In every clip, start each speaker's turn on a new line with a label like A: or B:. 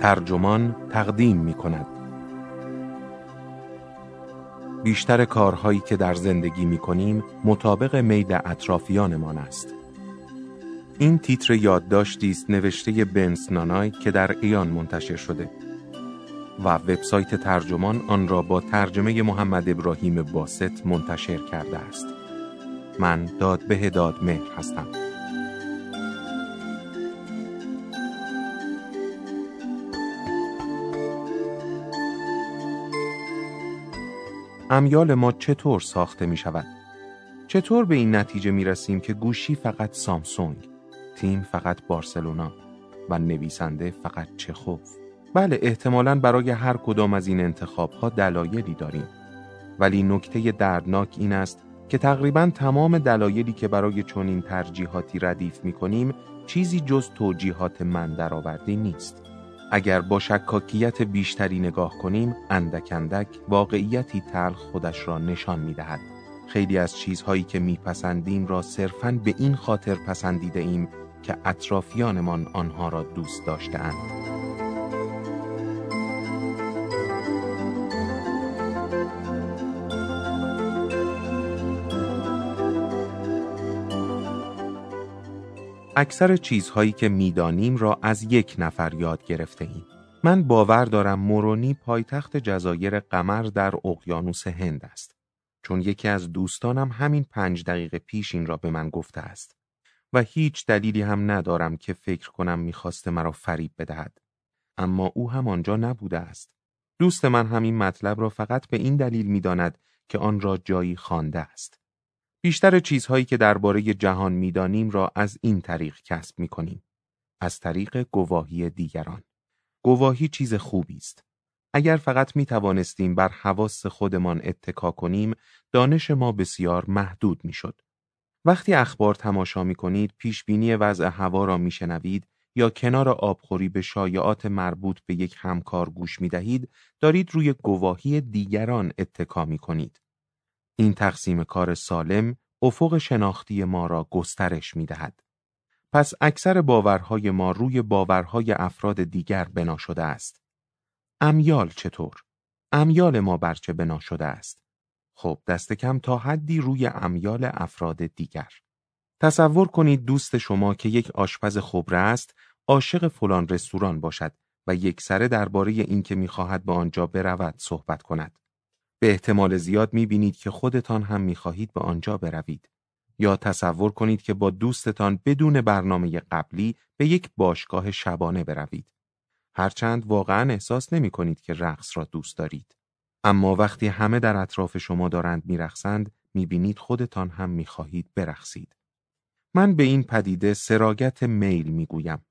A: ترجمان تقدیم می کند. بیشتر کارهایی که در زندگی می کنیم مطابق میل اطرافیانمان است. این تیتر یادداشتی است نوشته بنس نانای که در ایان منتشر شده و وبسایت ترجمان آن را با ترجمه محمد ابراهیم باست منتشر کرده است. من داد به داد مهر هستم. امیال ما چطور ساخته می شود؟ چطور به این نتیجه می رسیم که گوشی فقط سامسونگ، تیم فقط بارسلونا و نویسنده فقط چخوف؟ بله احتمالا برای هر کدام از این انتخاب ها دلایلی داریم. ولی نکته دردناک این است که تقریبا تمام دلایلی که برای چنین ترجیحاتی ردیف می کنیم چیزی جز توجیهات من درآورده نیست. اگر با شکاکیت بیشتری نگاه کنیم اندک اندک واقعیتی تلخ خودش را نشان می دهد. خیلی از چیزهایی که میپسندیم را صرفاً به این خاطر پسندیده ایم که اطرافیانمان آنها را دوست داشتهاند. اکثر چیزهایی که می‌دانیم را از یک نفر یاد گرفته ایم. من باور دارم مورونی پایتخت جزایر قمر در اقیانوس هند است. چون یکی از دوستانم همین پنج دقیقه پیش این را به من گفته است. و هیچ دلیلی هم ندارم که فکر کنم می‌خواسته مرا فریب بدهد. اما او هم آنجا نبوده است. دوست من همین مطلب را فقط به این دلیل می‌داند که آن را جایی خوانده است. بیشتر چیزهایی که درباره جهان می‌دانیم را از این طریق کسب می کنیم. از طریق گواهی دیگران. گواهی چیز خوبی است. اگر فقط می توانستیم بر حواس خودمان اتکا کنیم، دانش ما بسیار محدود می شد. وقتی اخبار تماشا می کنید، پیش بینی وضع هوا را می شنوید یا کنار آبخوری به شایعات مربوط به یک همکار گوش می دهید، دارید روی گواهی دیگران اتکا می کنید. این تقسیم کار سالم افق شناختی ما را گسترش می دهد. پس اکثر باورهای ما روی باورهای افراد دیگر بنا شده است. امیال چطور؟ امیال ما برچه بنا شده است؟ خب دست کم تا حدی روی امیال افراد دیگر. تصور کنید دوست شما که یک آشپز خبره است عاشق فلان رستوران باشد و یک سره درباره اینکه می‌خواهد به آنجا برود صحبت کند. به احتمال زیاد می بینید که خودتان هم می خواهید به آنجا بروید. یا تصور کنید که با دوستتان بدون برنامه قبلی به یک باشگاه شبانه بروید. هرچند واقعا احساس نمی کنید که رقص را دوست دارید. اما وقتی همه در اطراف شما دارند میرقصند بینید خودتان هم می خواهید برقصید. من به این پدیده سراگت میل گویم.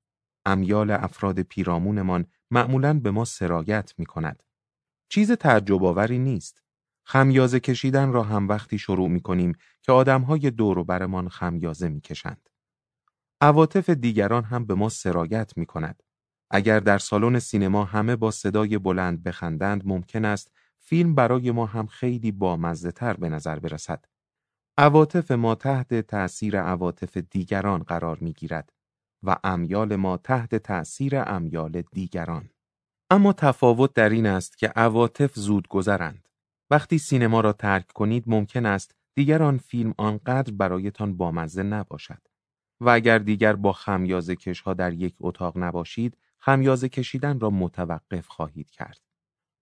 A: امیال افراد پیرامونمان معمولا به ما سراگت می کند. چیز تعجب نیست. خمیازه کشیدن را هم وقتی شروع می کنیم که آدمهای دور و برمان خمیازه می کشند. عواطف دیگران هم به ما سرایت می کند. اگر در سالن سینما همه با صدای بلند بخندند ممکن است فیلم برای ما هم خیلی بامزه تر به نظر برسد. عواطف ما تحت تأثیر عواطف دیگران قرار می گیرد و امیال ما تحت تأثیر امیال دیگران. اما تفاوت در این است که عواطف زود گذرند. وقتی سینما را ترک کنید ممکن است دیگر آن فیلم آنقدر برایتان بامزه نباشد. و اگر دیگر با خمیازه کشها در یک اتاق نباشید، خمیازه کشیدن را متوقف خواهید کرد.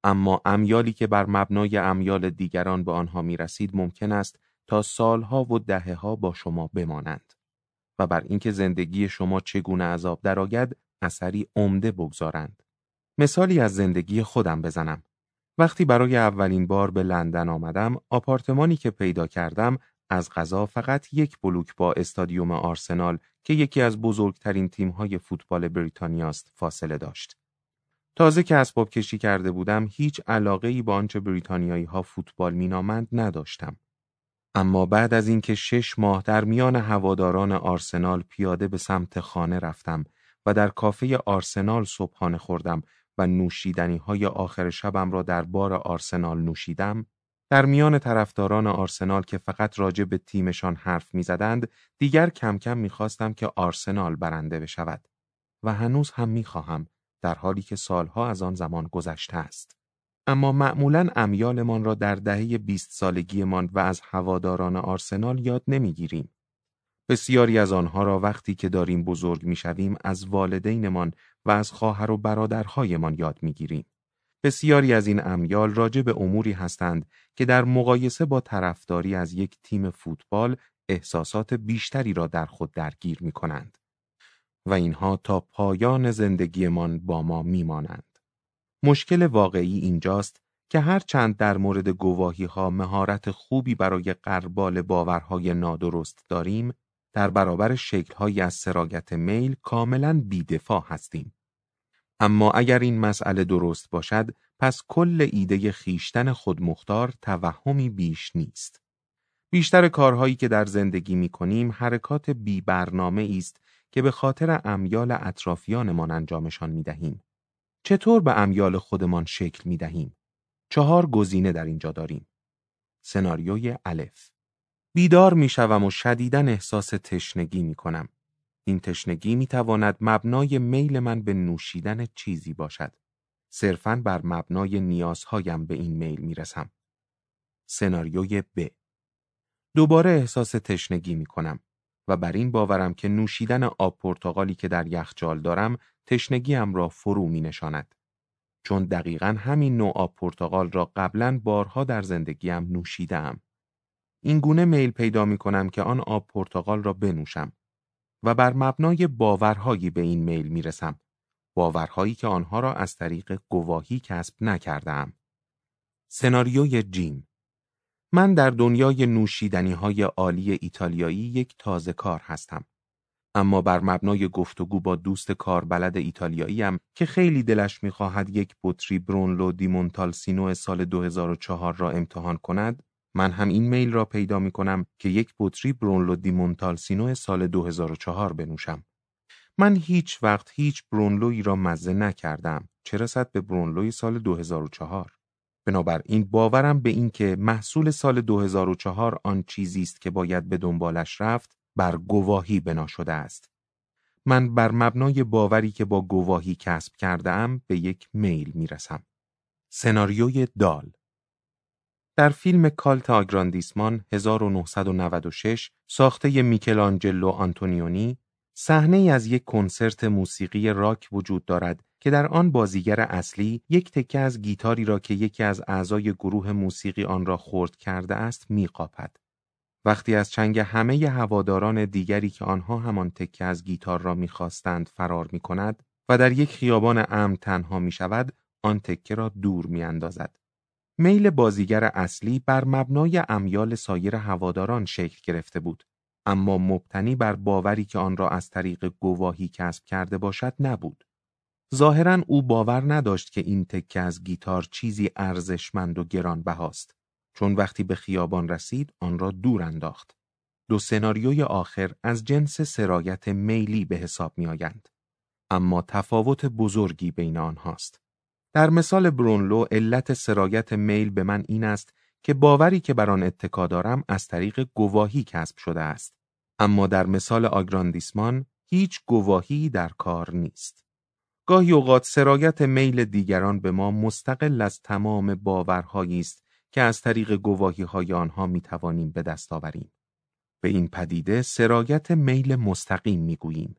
A: اما امیالی که بر مبنای امیال دیگران به آنها می رسید ممکن است تا سالها و دهه ها با شما بمانند و بر اینکه زندگی شما چگونه عذاب درآید اثری عمده بگذارند. مثالی از زندگی خودم بزنم. وقتی برای اولین بار به لندن آمدم، آپارتمانی که پیدا کردم از غذا فقط یک بلوک با استادیوم آرسنال که یکی از بزرگترین تیم‌های فوتبال بریتانیا است فاصله داشت. تازه که اسباب کشی کرده بودم هیچ علاقه ای با آنچه بریتانیایی ها فوتبال مینامند نداشتم. اما بعد از اینکه شش ماه در میان هواداران آرسنال پیاده به سمت خانه رفتم و در کافه آرسنال صبحانه خوردم و نوشیدنی های آخر شبم را در بار آرسنال نوشیدم، در میان طرفداران آرسنال که فقط راجع به تیمشان حرف می‌زدند، دیگر کم کم می‌خواستم که آرسنال برنده بشود و هنوز هم می‌خواهم در حالی که سالها از آن زمان گذشته است. اما معمولا امیالمان را در دهه بیست سالگیمان و از هواداران آرسنال یاد نمی‌گیریم. بسیاری از آنها را وقتی که داریم بزرگ می‌شویم از والدینمان و از خواهر و برادرهایمان یاد می‌گیریم. بسیاری از این امیال راجع به اموری هستند که در مقایسه با طرفداری از یک تیم فوتبال احساسات بیشتری را در خود درگیر می کنند. و اینها تا پایان زندگیمان با ما میمانند. مشکل واقعی اینجاست که هر چند در مورد گواهی ها مهارت خوبی برای قربال باورهای نادرست داریم، در برابر شکلهایی از سرایت میل کاملا بیدفاع هستیم. اما اگر این مسئله درست باشد، پس کل ایده خیشتن خودمختار توهمی بیش نیست. بیشتر کارهایی که در زندگی می کنیم حرکات بی برنامه است که به خاطر امیال اطرافیانمان انجامشان می دهیم. چطور به امیال خودمان شکل می دهیم؟ چهار گزینه در اینجا داریم. سناریوی الف بیدار می شوم و شدیدن احساس تشنگی می کنم. این تشنگی می تواند مبنای میل من به نوشیدن چیزی باشد. صرفاً بر مبنای نیازهایم به این میل می رسم. سناریوی ب دوباره احساس تشنگی می کنم و بر این باورم که نوشیدن آب پرتغالی که در یخچال دارم تشنگیم را فرو می نشاند. چون دقیقا همین نوع آب پرتغال را قبلا بارها در زندگیم نوشیدم. این گونه میل پیدا می کنم که آن آب پرتغال را بنوشم و بر مبنای باورهایی به این میل می رسم. باورهایی که آنها را از طریق گواهی کسب نکردم. سناریوی جیم من در دنیای نوشیدنی های عالی ایتالیایی یک تازه کار هستم. اما بر مبنای گفتگو با دوست کاربلد ایتالیاییم که خیلی دلش می‌خواهد یک بطری برونلو دی مونتالسینو سال 2004 را امتحان کند، من هم این میل را پیدا می کنم که یک بطری برونلو دی مونتالسینو سال 2004 بنوشم. من هیچ وقت هیچ برونلوی را مزه نکردم. چه رسد به برونلوی سال 2004؟ بنابراین باورم به این که محصول سال 2004 آن چیزی است که باید به دنبالش رفت بر گواهی بنا شده است. من بر مبنای باوری که با گواهی کسب کرده ام به یک میل می رسم. سناریوی دال در فیلم کالت آگراندیسمان 1996 ساخته میکلانجلو آنتونیونی صحنه از یک کنسرت موسیقی راک وجود دارد که در آن بازیگر اصلی یک تکه از گیتاری را که یکی از اعضای گروه موسیقی آن را خورد کرده است میقاپد. وقتی از چنگ همه هواداران دیگری که آنها همان تکه از گیتار را می‌خواستند فرار می کند و در یک خیابان امن تنها می شود، آن تکه را دور می اندازد. میل بازیگر اصلی بر مبنای امیال سایر هواداران شکل گرفته بود اما مبتنی بر باوری که آن را از طریق گواهی کسب کرده باشد نبود. ظاهرا او باور نداشت که این تکه از گیتار چیزی ارزشمند و گرانبهاست. چون وقتی به خیابان رسید آن را دور انداخت. دو سناریوی آخر از جنس سرایت میلی به حساب می آیند. اما تفاوت بزرگی بین آنهاست. در مثال برونلو علت سرایت میل به من این است که باوری که بر آن اتکا دارم از طریق گواهی کسب شده است. اما در مثال آگراندیسمان هیچ گواهی در کار نیست. گاهی اوقات سرایت میل دیگران به ما مستقل از تمام باورهایی است که از طریق گواهی های آنها می توانیم به دست آوریم. به این پدیده سرایت میل مستقیم می گوییم.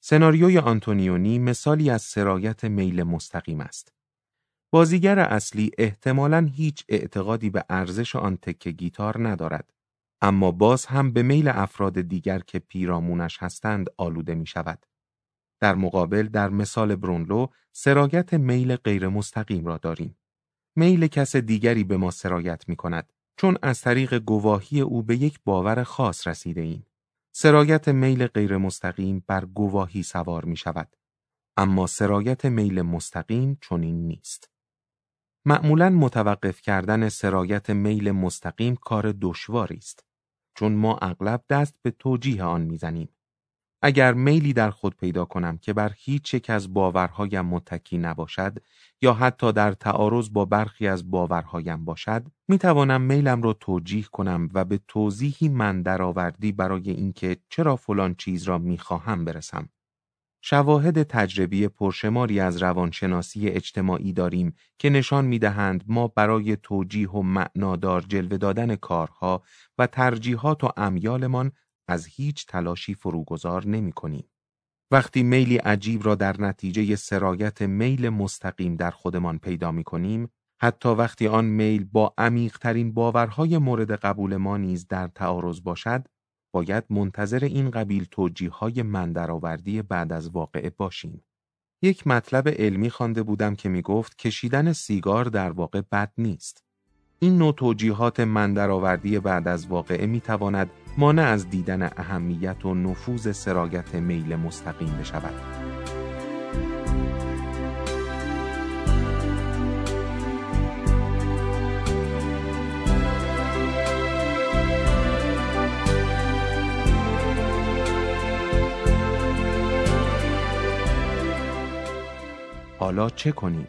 A: سناریوی آنتونیونی مثالی از سرایت میل مستقیم است. بازیگر اصلی احتمالاً هیچ اعتقادی به ارزش آن تکه گیتار ندارد. اما باز هم به میل افراد دیگر که پیرامونش هستند آلوده می شود. در مقابل در مثال برونلو سرایت میل غیر مستقیم را داریم. میل کس دیگری به ما سرایت می کند چون از طریق گواهی او به یک باور خاص رسیده ایم. سرایت میل غیر مستقیم بر گواهی سوار می شود. اما سرایت میل مستقیم چنین نیست. معمولا متوقف کردن سرایت میل مستقیم کار دشواری است. چون ما اغلب دست به توجیه آن می‌زنیم. اگر میلی در خود پیدا کنم که بر هیچ یک از باورهایم متکی نباشد یا حتی در تعارض با برخی از باورهایم باشد می توانم میلم را توجیه کنم و به توضیحی من درآوردی برای اینکه چرا فلان چیز را می خواهم برسم. شواهد تجربی پرشماری از روانشناسی اجتماعی داریم که نشان می‌دهند ما برای توجیه و معنادار جلوه دادن کارها و ترجیحات و امیالمان از هیچ تلاشی فروگذار نمی کنیم. وقتی میلی عجیب را در نتیجه سرایت میل مستقیم در خودمان پیدا می کنیم، حتی وقتی آن میل با عمیقترین باورهای مورد قبول ما نیز در تعارض باشد، باید منتظر این قبیل توجیه های من بعد از واقعه باشیم. یک مطلب علمی خوانده بودم که می گفت کشیدن سیگار در واقع بد نیست. این نوع توجیهات من درآوردی بعد از واقعه می تواند مانع از دیدن اهمیت و نفوذ سرایت میل مستقیم بشود. حالا چه کنیم؟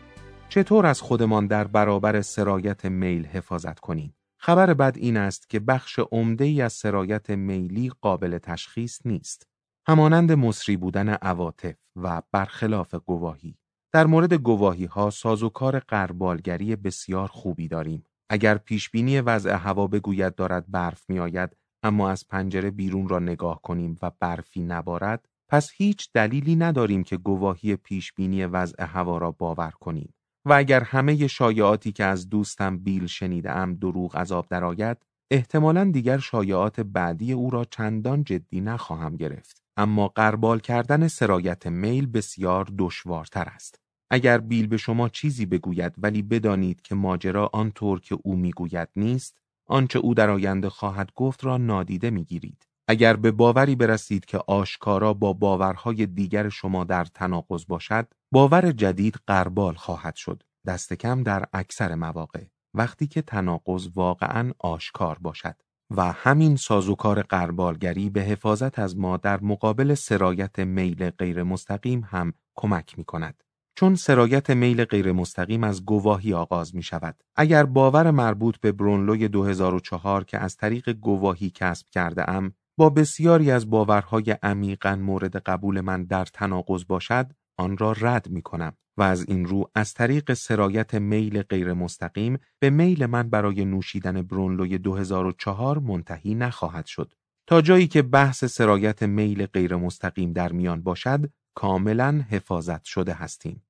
A: چطور از خودمان در برابر سرایت میل حفاظت کنیم؟ خبر بد این است که بخش عمده ای از سرایت میلی قابل تشخیص نیست. همانند مصری بودن عواطف و برخلاف گواهی. در مورد گواهی ها سازوکار قربالگری بسیار خوبی داریم. اگر پیشبینی وضع هوا بگوید دارد برف می آید اما از پنجره بیرون را نگاه کنیم و برفی نبارد پس هیچ دلیلی نداریم که گواهی پیشبینی وضع هوا را باور کنیم. و اگر همه شایعاتی که از دوستم بیل شنیدم دروغ از آب درآید احتمالا دیگر شایعات بعدی او را چندان جدی نخواهم گرفت. اما قربال کردن سرایت میل بسیار دشوارتر است. اگر بیل به شما چیزی بگوید ولی بدانید که ماجرا آنطور که او می‌گوید نیست آنچه او در آینده خواهد گفت را نادیده می‌گیرید. اگر به باوری برسید که آشکارا با باورهای دیگر شما در تناقض باشد، باور جدید قربال خواهد شد، دست کم در اکثر مواقع، وقتی که تناقض واقعا آشکار باشد. و همین سازوکار قربالگری به حفاظت از ما در مقابل سرایت میل غیر مستقیم هم کمک می کند. چون سرایت میل غیر مستقیم از گواهی آغاز می شود. اگر باور مربوط به برونلوی 2004 که از طریق گواهی کسب کرده ام با بسیاری از باورهای عمیقا مورد قبول من در تناقض باشد آن را رد می کنم و از این رو از طریق سرایت میل غیر مستقیم به میل من برای نوشیدن برونلوی 2004 منتهی نخواهد شد. تا جایی که بحث سرایت میل غیر مستقیم در میان باشد کاملا حفاظت شده هستیم.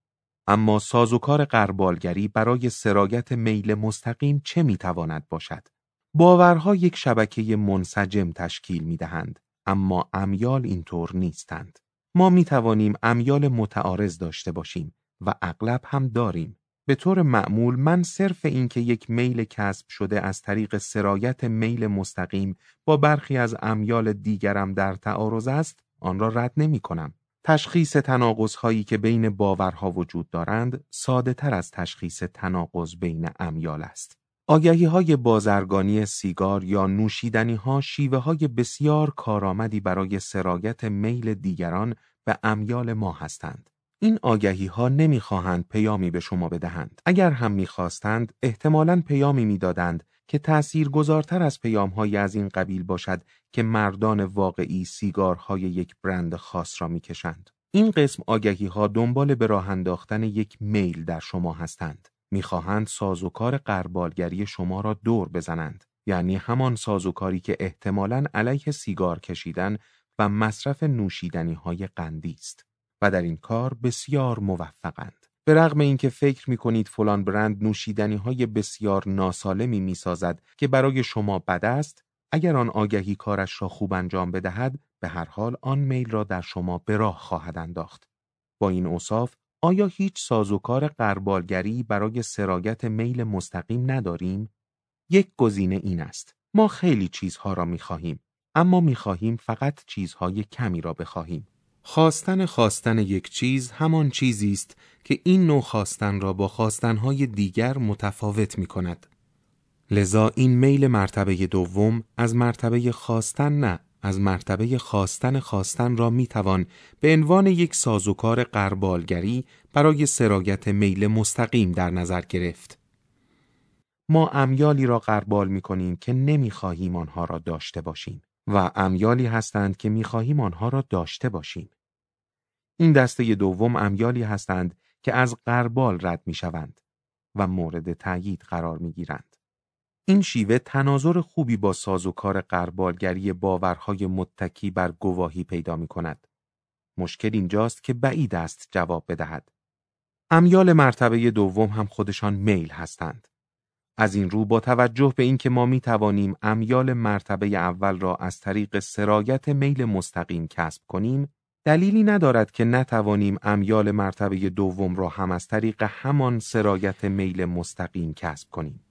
A: اما سازوکار قربالگری برای سرایت میل مستقیم چه می‌تواند باشد؟ باورها یک شبکه منسجم تشکیل می دهند، اما امیال اینطور نیستند. ما می توانیم امیال متعارض داشته باشیم و اغلب هم داریم. به طور معمول من صرف اینکه یک میل کسب شده از طریق سرایت میل مستقیم با برخی از امیال دیگرم در تعارض است، آن را رد نمی کنم. تشخیص تناقض هایی که بین باورها وجود دارند ساده تر از تشخیص تناقض بین امیال است. آگهی های بازرگانی سیگار یا نوشیدنی ها شیوه های بسیار کارآمدی برای سرایت میل دیگران به امیال ما هستند. این آگهی ها نمی‌خواهند پیامی به شما بدهند. اگر هم می‌خواستند احتمالاً پیامی می‌دادند که تأثیر گذارتر از پیام های از این قبیل باشد که مردان واقعی سیگارهای یک برند خاص را می‌کشند. این قسم آگهی ها دنبال به راه انداختن یک میل در شما هستند. می‌خواهند سازوکار قربالگری شما را دور بزنند. یعنی همان سازوکاری که احتمالاً علیه سیگار کشیدن و مصرف نوشیدنی های قندی است. و در این کار بسیار موفقند. به رغم اینکه فکر می کنید فلان برند نوشیدنی های بسیار ناسالمی می سازد که برای شما بد است اگر آن آگهی کارش را خوب انجام بدهد به هر حال آن میل را در شما به راه خواهد انداخت. با این اوصاف آیا هیچ سازوکار قربالگری برای سرایت میل مستقیم نداریم؟ یک گزینه این است. ما خیلی چیزها را خواهیم، اما خواهیم فقط چیزهای کمی را بخواهیم. خواستن خواستن یک چیز همان چیزی است که این نوع خواستن را با خواستنهای دیگر متفاوت می کند. لذا این میل مرتبه دوم از مرتبه خواستن نه از مرتبه خواستن خواستن را می توان به عنوان یک سازوکار قربالگری برای سرایت میل مستقیم در نظر گرفت. ما امیالی را قربال می کنیم که نمی خواهیم آنها را داشته باشیم و امیالی هستند که می خواهیم آنها را داشته باشیم. این دسته دوم امیالی هستند که از قربال رد می شوند و مورد تأیید قرار می گیرند. این شیوه تناظر خوبی با سازوکار قربالگری باورهای متکی بر گواهی پیدا می کند. مشکل اینجاست که بعید است جواب بدهد. امیال مرتبه دوم هم خودشان میل هستند. از این رو با توجه به اینکه ما می توانیم امیال مرتبه اول را از طریق سرایت میل مستقیم کسب کنیم، دلیلی ندارد که نتوانیم امیال مرتبه دوم را هم از طریق همان سرایت میل مستقیم کسب کنیم.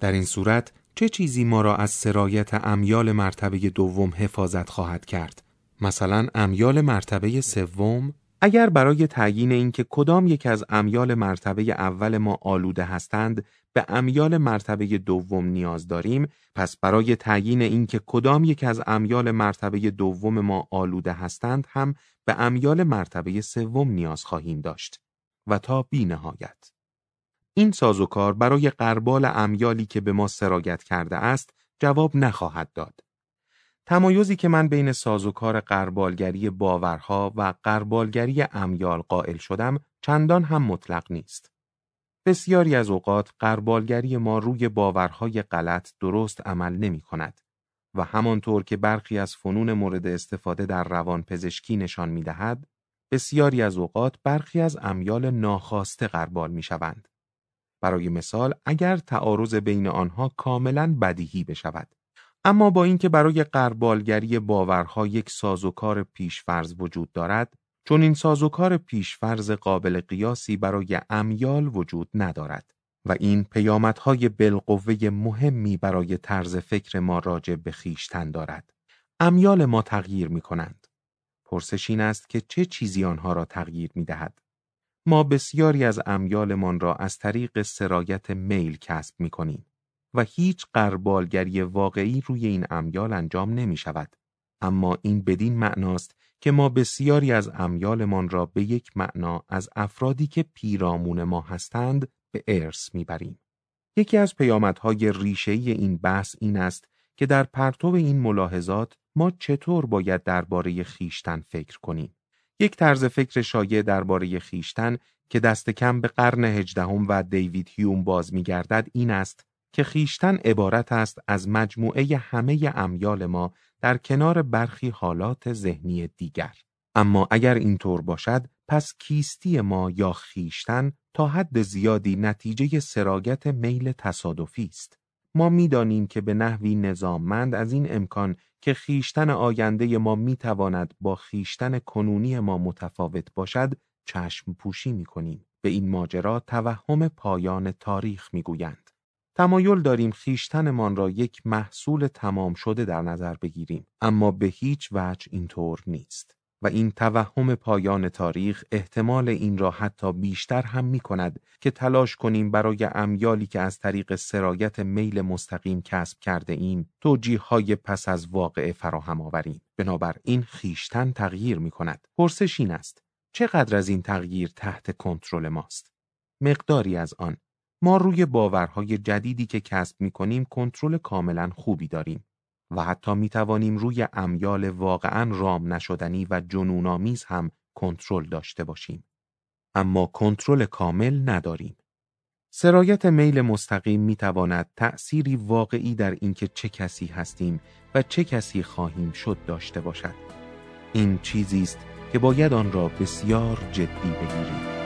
A: در این صورت چه چیزی ما را از سرایت امیال مرتبه دوم حفاظت خواهد کرد؟ مثلا امیال مرتبه سوم اگر برای تعیین اینکه کدام یک از امیال مرتبه اول ما آلوده هستند به امیال مرتبه دوم نیاز داریم پس برای تعیین اینکه کدام یک از امیال مرتبه دوم ما آلوده هستند هم به امیال مرتبه سوم نیاز خواهیم داشت و تا بی نهایت. این سازوکار برای قربال امیالی که به ما سرایت کرده است جواب نخواهد داد. تمایزی که من بین سازوکار قربالگری باورها و قربالگری امیال قائل شدم چندان هم مطلق نیست. بسیاری از اوقات قربالگری ما روی باورهای غلط درست عمل نمی کند و همانطور که برخی از فنون مورد استفاده در روان پزشکی نشان می دهد، بسیاری از اوقات برخی از امیال ناخواسته قربال می شوند. برای مثال اگر تعارض بین آنها کاملا بدیهی بشود اما با اینکه برای قربالگری باورها یک سازوکار پیشفرض وجود دارد چون این سازوکار پیشفرض قابل قیاسی برای امیال وجود ندارد و این پیامدهای بالقوه مهمی برای طرز فکر ما راجع به خیشتن دارد. امیال ما تغییر می کنند. پرسش این است که چه چیزی آنها را تغییر می دهد؟ ما بسیاری از امیالمان را از طریق سرایت میل کسب می کنیم و هیچ قربالگری واقعی روی این امیال انجام نمی شود. اما این بدین معناست که ما بسیاری از امیالمان را به یک معنا از افرادی که پیرامون ما هستند به ارث می‌بریم. یکی از پیامدهای ریشه‌ای این بحث این است که در پرتو این ملاحظات ما چطور باید درباره خیشتن فکر کنیم. یک طرز فکر شایع درباره خیشتن که دست کم به قرن هجدهم و دیوید هیوم باز میگردد این است که خیشتن عبارت است از مجموعه همه امیال ما در کنار برخی حالات ذهنی دیگر. اما اگر اینطور باشد پس کیستی ما یا خیشتن تا حد زیادی نتیجه سراغت میل تصادفی است. ما می‌دانیم که به نحوی نظاممند از این امکان که خیشتن آینده ما می‌تواند با خیشتن کنونی ما متفاوت باشد چشم پوشی می کنیم. به این ماجرا توهم پایان تاریخ می‌گویند. تمایل داریم خیشتنمان را یک محصول تمام شده در نظر بگیریم اما به هیچ وجه اینطور نیست و این توهم پایان تاریخ احتمال این را حتی بیشتر هم می کند که تلاش کنیم برای امیالی که از طریق سرایت میل مستقیم کسب کرده ایم توجیه های پس از واقع فراهم آوریم. این خیشتن تغییر می کند پرسش این است چقدر از این تغییر تحت کنترل ماست؟ مقداری از آن. ما روی باورهای جدیدی که کسب می کنیم کنترل کاملا خوبی داریم. و حتی می توانیم روی امیال واقعا رام نشدنی و جنونآمیز هم کنترل داشته باشیم. اما کنترل کامل نداریم. سرایت میل مستقیم می تواند تأثیری واقعی در اینکه چه کسی هستیم و چه کسی خواهیم شد داشته باشد. این چیزی است که باید آن را بسیار جدی بگیریم.